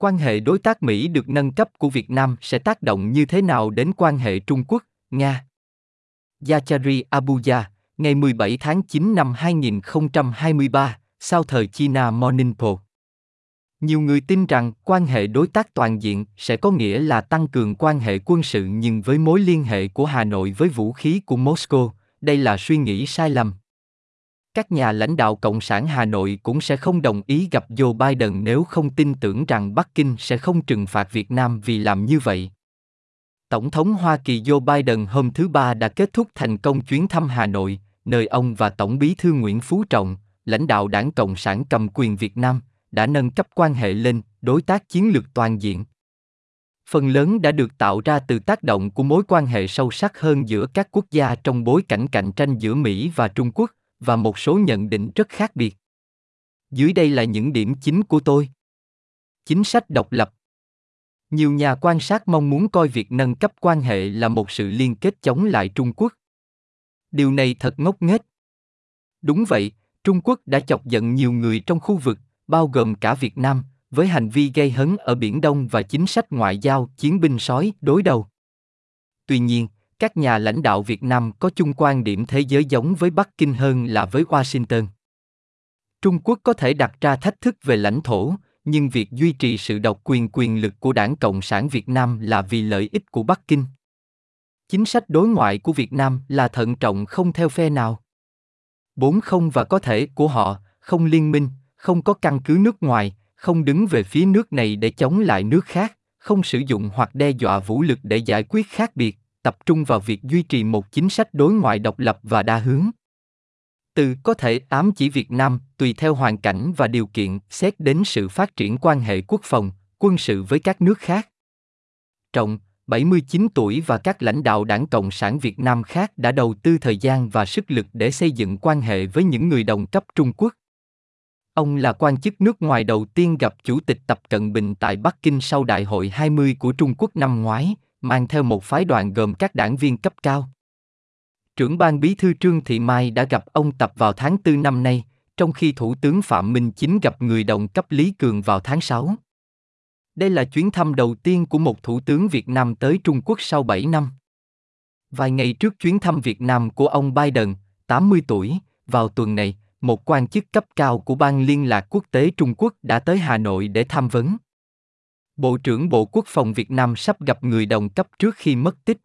Quan hệ đối tác Mỹ được nâng cấp của Việt Nam sẽ tác động như thế nào đến quan hệ Trung Quốc, Nga? Yachari Abuja, ngày 17 tháng 9 năm 2023, sau thời China Morning Post. Nhiều người tin rằng quan hệ đối tác toàn diện sẽ có nghĩa là tăng cường quan hệ quân sự nhưng với mối liên hệ của Hà Nội với vũ khí của Moscow, đây là suy nghĩ sai lầm. Các nhà lãnh đạo Cộng sản Hà Nội cũng sẽ không đồng ý gặp Joe Biden nếu không tin tưởng rằng Bắc Kinh sẽ không trừng phạt Việt Nam vì làm như vậy. Tổng thống Hoa Kỳ Joe Biden hôm thứ Ba đã kết thúc thành công chuyến thăm Hà Nội, nơi ông và Tổng bí thư Nguyễn Phú Trọng, lãnh đạo đảng Cộng sản cầm quyền Việt Nam, đã nâng cấp quan hệ lên đối tác chiến lược toàn diện. Phần lớn đã được tạo ra từ tác động của mối quan hệ sâu sắc hơn giữa các quốc gia trong bối cảnh cạnh tranh giữa Mỹ và Trung Quốc và một số nhận định rất khác biệt. Dưới đây là những điểm chính của tôi. Chính sách độc lập nhiều nhà quan sát mong muốn coi việc nâng cấp quan hệ là một sự liên kết chống lại Trung Quốc. Điều này thật ngốc nghếch. Đúng vậy, Trung Quốc đã chọc giận nhiều người trong khu vực, bao gồm cả Việt Nam, với hành vi gây hấn ở Biển Đông và chính sách ngoại giao chiến binh sói đối đầu. Tuy nhiên, các nhà lãnh đạo Việt Nam có chung quan điểm thế giới giống với Bắc Kinh hơn là với Washington. Trung Quốc có thể đặt ra thách thức về lãnh thổ, nhưng việc duy trì sự độc quyền quyền lực của Đảng Cộng sản Việt Nam là vì lợi ích của Bắc Kinh. Chính sách đối ngoại của Việt Nam là thận trọng không theo phe nào. Bốn không và có thể của họ, không liên minh, không có căn cứ nước ngoài, không đứng về phía nước này để chống lại nước khác, không sử dụng hoặc đe dọa vũ lực để giải quyết khác biệt, tập trung vào việc duy trì một chính sách đối ngoại độc lập và đa hướng. Từ có thể ám chỉ Việt Nam, tùy theo hoàn cảnh và điều kiện, xét đến sự phát triển quan hệ quốc phòng, quân sự với các nước khác. Trọng, 79 tuổi và các lãnh đạo Đảng Cộng sản Việt Nam khác đã đầu tư thời gian và sức lực để xây dựng quan hệ với những người đồng cấp Trung Quốc. Ông là quan chức nước ngoài đầu tiên gặp Chủ tịch Tập Cận Bình tại Bắc Kinh sau Đại hội 20 của Trung Quốc năm ngoái, mang theo một phái đoàn gồm các đảng viên cấp cao. Trưởng ban bí thư Trương Thị Mai đã gặp ông Tập vào tháng 4 năm nay, trong khi Thủ tướng Phạm Minh Chính gặp người đồng cấp Lý Cường vào tháng 6. Đây là chuyến thăm đầu tiên của một thủ tướng Việt Nam tới Trung Quốc sau 7 năm. Vài ngày trước chuyến thăm Việt Nam của ông Biden, 80 tuổi, vào tuần này, một quan chức cấp cao của Ban Liên lạc Quốc tế Trung Quốc đã tới Hà Nội để tham vấn. Bộ trưởng Bộ Quốc phòng Việt Nam sắp gặp người đồng cấp trước khi mất tích.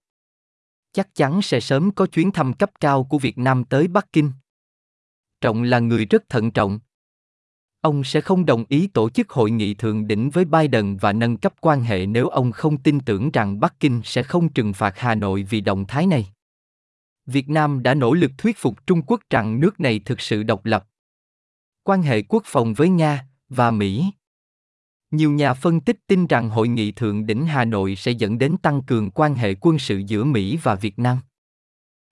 Chắc chắn sẽ sớm có chuyến thăm cấp cao của Việt Nam tới Bắc Kinh. Trọng là người rất thận trọng. Ông sẽ không đồng ý tổ chức hội nghị thượng đỉnh với Biden và nâng cấp quan hệ nếu ông không tin tưởng rằng Bắc Kinh sẽ không trừng phạt Hà Nội vì động thái này. Việt Nam đã nỗ lực thuyết phục Trung Quốc rằng nước này thực sự độc lập. Quan hệ quốc phòng với Nga và Mỹ nhiều nhà phân tích tin rằng hội nghị thượng đỉnh Hà Nội sẽ dẫn đến tăng cường quan hệ quân sự giữa Mỹ và Việt Nam.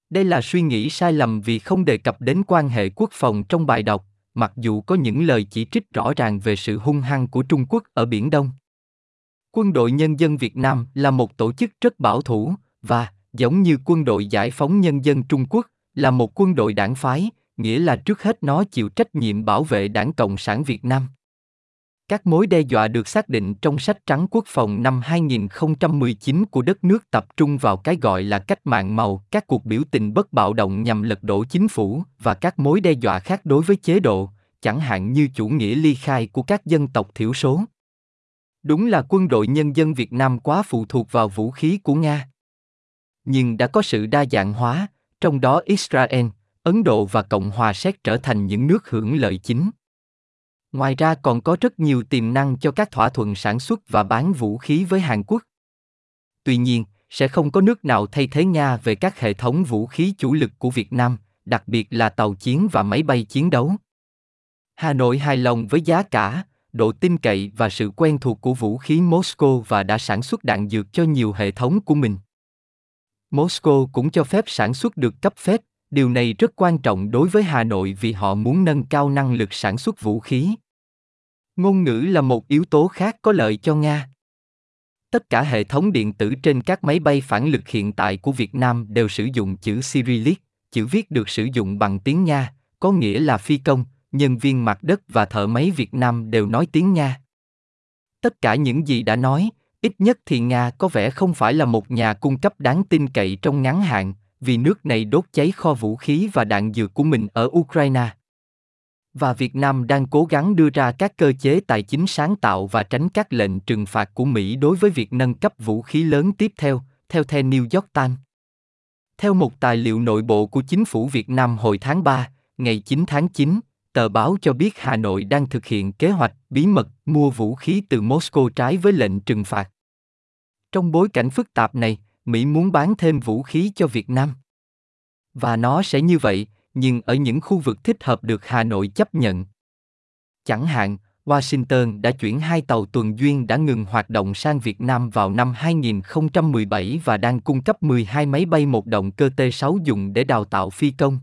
Đây là suy nghĩ sai lầm vì không đề cập đến quan hệ quốc phòng trong bài đọc, mặc dù có những lời chỉ trích rõ ràng về sự hung hăng của Trung Quốc ở Biển Đông. Quân đội Nhân dân Việt Nam là một tổ chức rất bảo thủ và, giống như quân đội giải phóng nhân dân Trung Quốc, là một quân đội đảng phái, nghĩa là trước hết nó chịu trách nhiệm bảo vệ đảng Cộng sản Việt Nam. Các mối đe dọa được xác định trong sách trắng quốc phòng năm 2019 của đất nước tập trung vào cái gọi là cách mạng màu, các cuộc biểu tình bất bạo động nhằm lật đổ chính phủ và các mối đe dọa khác đối với chế độ, chẳng hạn như chủ nghĩa ly khai của các dân tộc thiểu số. Đúng là quân đội nhân dân Việt Nam quá phụ thuộc vào vũ khí của Nga. Nhưng đã có sự đa dạng hóa, trong đó Israel, Ấn Độ và Cộng hòa Séc trở thành những nước hưởng lợi chính. Ngoài ra còn có rất nhiều tiềm năng cho các thỏa thuận sản xuất và bán vũ khí với Hàn Quốc. Tuy nhiên, sẽ không có nước nào thay thế Nga về các hệ thống vũ khí chủ lực của Việt Nam, đặc biệt là tàu chiến và máy bay chiến đấu. Hà Nội hài lòng với giá cả, độ tin cậy và sự quen thuộc của vũ khí Moscow và đã sản xuất đạn dược cho nhiều hệ thống của mình. Moscow cũng cho phép sản xuất được cấp phép, điều này rất quan trọng đối với Hà Nội vì họ muốn nâng cao năng lực sản xuất vũ khí. Ngôn ngữ là một yếu tố khác có lợi cho Nga. Tất cả hệ thống điện tử trên các máy bay phản lực hiện tại của Việt Nam đều sử dụng chữ Cyrillic, chữ viết được sử dụng bằng tiếng Nga, có nghĩa là phi công, nhân viên mặt đất và thợ máy Việt Nam đều nói tiếng Nga. tất cả những gì đã nói, ít nhất thì Nga có vẻ không phải là một nhà cung cấp đáng tin cậy trong ngắn hạn, vì nước này đốt cháy kho vũ khí và đạn dược của mình ở Ukraine. Và Việt Nam đang cố gắng đưa ra các cơ chế tài chính sáng tạo và tránh các lệnh trừng phạt của Mỹ đối với việc nâng cấp vũ khí lớn tiếp theo, theo The New York Times. Theo một tài liệu nội bộ của chính phủ Việt Nam hồi tháng 3, ngày 9 tháng 9, tờ báo cho biết Hà Nội đang thực hiện kế hoạch bí mật mua vũ khí từ Moscow trái với lệnh trừng phạt. Trong bối cảnh phức tạp này, Mỹ muốn bán thêm vũ khí cho Việt Nam. Và nó sẽ như vậy, nhưng ở những khu vực thích hợp được Hà Nội chấp nhận. Chẳng hạn, Washington đã chuyển hai tàu tuần duyên đã ngừng hoạt động sang Việt Nam vào năm 2017 và đang cung cấp 12 máy bay một động cơ T-6 dùng để đào tạo phi công.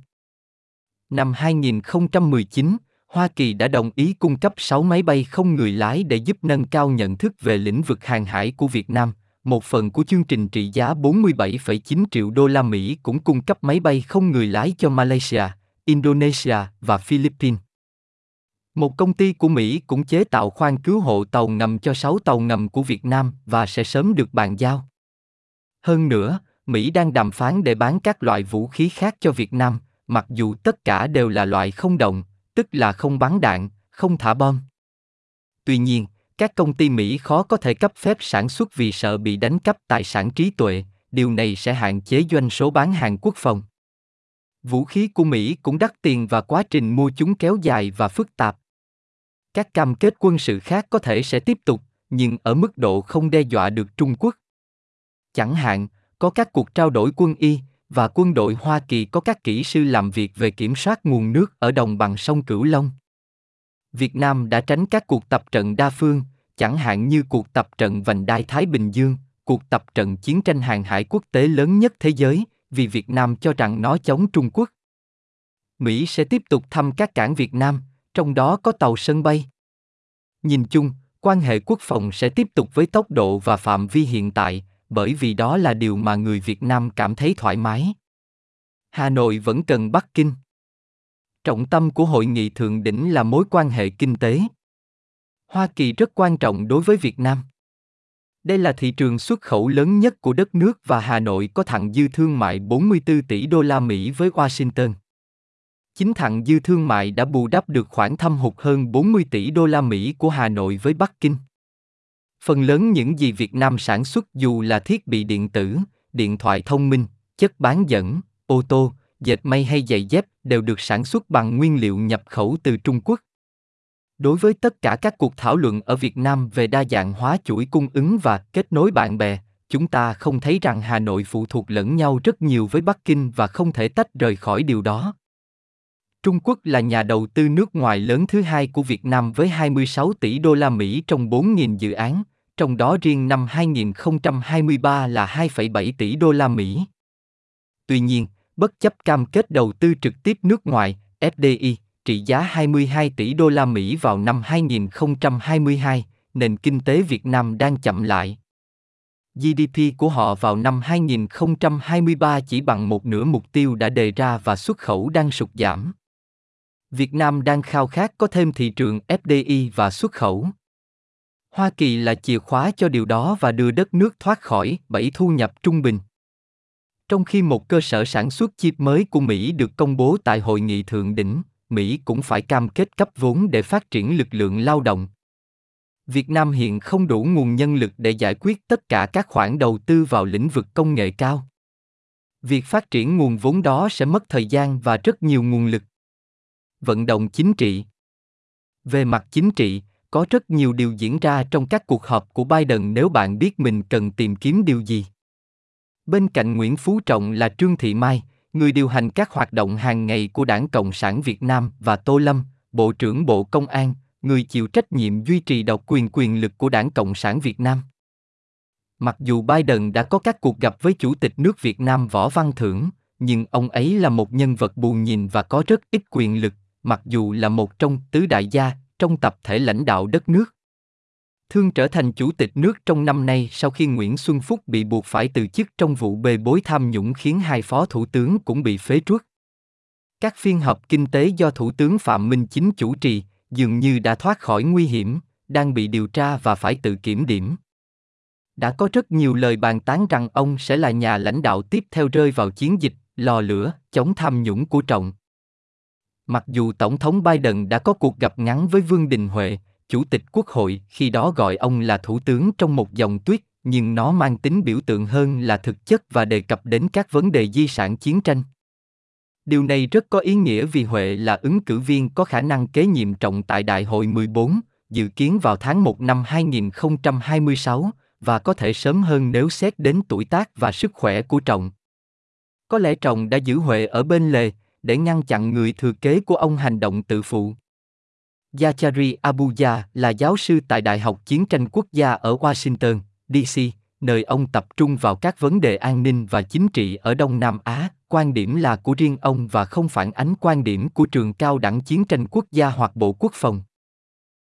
Năm 2019, Hoa Kỳ đã đồng ý cung cấp 6 máy bay không người lái để giúp nâng cao nhận thức về lĩnh vực hàng hải của Việt Nam. Một phần của chương trình trị giá 47,9 triệu đô la Mỹ cũng cung cấp máy bay không người lái cho Malaysia, Indonesia và Philippines. Một công ty của Mỹ cũng chế tạo khoang cứu hộ tàu ngầm cho 6 tàu ngầm của Việt Nam và sẽ sớm được bàn giao. Hơn nữa, Mỹ đang đàm phán để bán các loại vũ khí khác cho Việt Nam, mặc dù tất cả đều là loại không động, tức là không bắn đạn, không thả bom. Tuy nhiên, các công ty Mỹ khó có thể cấp phép sản xuất vì sợ bị đánh cắp tài sản trí tuệ, điều này sẽ hạn chế doanh số bán hàng quốc phòng. Vũ khí của Mỹ cũng đắt tiền và quá trình mua chúng kéo dài và phức tạp. Các cam kết quân sự khác có thể sẽ tiếp tục, nhưng ở mức độ không đe dọa được Trung Quốc. Chẳng hạn, có các cuộc trao đổi quân y, và quân đội Hoa Kỳ có các kỹ sư làm việc về kiểm soát nguồn nước ở đồng bằng sông Cửu Long. Việt Nam đã tránh các cuộc tập trận đa phương, chẳng hạn như cuộc tập trận vành đai Thái Bình Dương, cuộc tập trận chiến tranh hàng hải quốc tế lớn nhất thế giới, vì Việt Nam cho rằng nó chống Trung Quốc. Mỹ sẽ tiếp tục thăm các cảng Việt Nam, trong đó có tàu sân bay. Nhìn chung, quan hệ quốc phòng sẽ tiếp tục với tốc độ và phạm vi hiện tại, bởi vì đó là điều mà người Việt Nam cảm thấy thoải mái. Hà Nội vẫn cần Bắc Kinh. Trọng tâm của hội nghị thượng đỉnh là mối quan hệ kinh tế. Hoa Kỳ rất quan trọng đối với Việt Nam. Đây là thị trường xuất khẩu lớn nhất của đất nước và Hà Nội có thặng dư thương mại 44 tỷ đô la Mỹ với Washington. Chính thặng dư thương mại đã bù đắp được khoản thâm hụt hơn 40 tỷ đô la Mỹ của Hà Nội với Bắc Kinh. Phần lớn những gì Việt Nam sản xuất dù là thiết bị điện tử, điện thoại thông minh, chất bán dẫn, ô tô, dệt may hay giày dép đều được sản xuất bằng nguyên liệu nhập khẩu từ Trung Quốc. Đối với tất cả các cuộc thảo luận ở Việt Nam về đa dạng hóa chuỗi cung ứng và kết nối bạn bè, chúng ta không thấy rằng Hà Nội phụ thuộc lẫn nhau rất nhiều với Bắc Kinh và không thể tách rời khỏi điều đó. Trung Quốc là nhà đầu tư nước ngoài lớn thứ hai của Việt Nam với 26 tỷ đô la Mỹ trong 4.000 dự án, trong đó riêng năm 2023 là 2,7 tỷ đô la Mỹ. Tuy nhiên, bất chấp cam kết đầu tư trực tiếp nước ngoài, FDI, trị giá 22 tỷ đô la Mỹ vào năm 2022, nền kinh tế Việt Nam đang chậm lại. GDP của họ vào năm 2023 chỉ bằng một nửa mục tiêu đã đề ra và xuất khẩu đang sụt giảm. Việt Nam đang khao khát có thêm thị trường FDI và xuất khẩu. Hoa Kỳ là chìa khóa cho điều đó và đưa đất nước thoát khỏi bẫy thu nhập trung bình. Trong khi một cơ sở sản xuất chip mới của Mỹ được công bố tại hội nghị thượng đỉnh, Mỹ cũng phải cam kết cấp vốn để phát triển lực lượng lao động. Việt Nam hiện không đủ nguồn nhân lực để giải quyết tất cả các khoản đầu tư vào lĩnh vực công nghệ cao. Việc phát triển nguồn vốn đó sẽ mất thời gian và rất nhiều nguồn lực. Vận động chính trị Về mặt chính trị, có rất nhiều điều diễn ra trong các cuộc họp của Biden nếu bạn biết mình cần tìm kiếm điều gì. Bên cạnh Nguyễn Phú Trọng là Trương Thị Mai, người điều hành các hoạt động hàng ngày của Đảng Cộng sản Việt Nam và Tô Lâm, Bộ trưởng Bộ Công an, người chịu trách nhiệm duy trì độc quyền quyền lực của Đảng Cộng sản Việt Nam. Mặc dù Biden đã có các cuộc gặp với Chủ tịch nước Việt Nam Võ Văn Thưởng, nhưng ông ấy là một nhân vật buồn nhìn và có rất ít quyền lực, mặc dù là một trong tứ đại gia trong tập thể lãnh đạo đất nước. Thương trở thành chủ tịch nước trong năm nay sau khi Nguyễn Xuân Phúc bị buộc phải từ chức trong vụ bê bối tham nhũng khiến hai phó thủ tướng cũng bị phế truất. Các phiên họp kinh tế do Thủ tướng Phạm Minh Chính chủ trì dường như đã thoát khỏi nguy hiểm, đang bị điều tra và phải tự kiểm điểm. Đã có rất nhiều lời bàn tán rằng ông sẽ là nhà lãnh đạo tiếp theo rơi vào chiến dịch lò lửa chống tham nhũng của Trọng. Mặc dù Tổng thống Biden đã có cuộc gặp ngắn với Vương Đình Huệ, Chủ tịch Quốc hội khi đó gọi ông là Thủ tướng trong một dòng tuyết, nhưng nó mang tính biểu tượng hơn là thực chất và đề cập đến các vấn đề di sản chiến tranh. Điều này rất có ý nghĩa vì Huệ là ứng cử viên có khả năng kế nhiệm trọng tại Đại hội 14, dự kiến vào tháng 1 năm 2026, và có thể sớm hơn nếu xét đến tuổi tác và sức khỏe của Trọng. Có lẽ Trọng đã giữ Huệ ở bên lề, để ngăn chặn người thừa kế của ông hành động tự phụ. Yachari Abuja là giáo sư tại Đại học Chiến tranh Quốc gia ở Washington, D.C., nơi ông tập trung vào các vấn đề an ninh và chính trị ở Đông Nam Á. Quan điểm là của riêng ông và không phản ánh quan điểm của trường cao đẳng chiến tranh quốc gia hoặc Bộ Quốc phòng.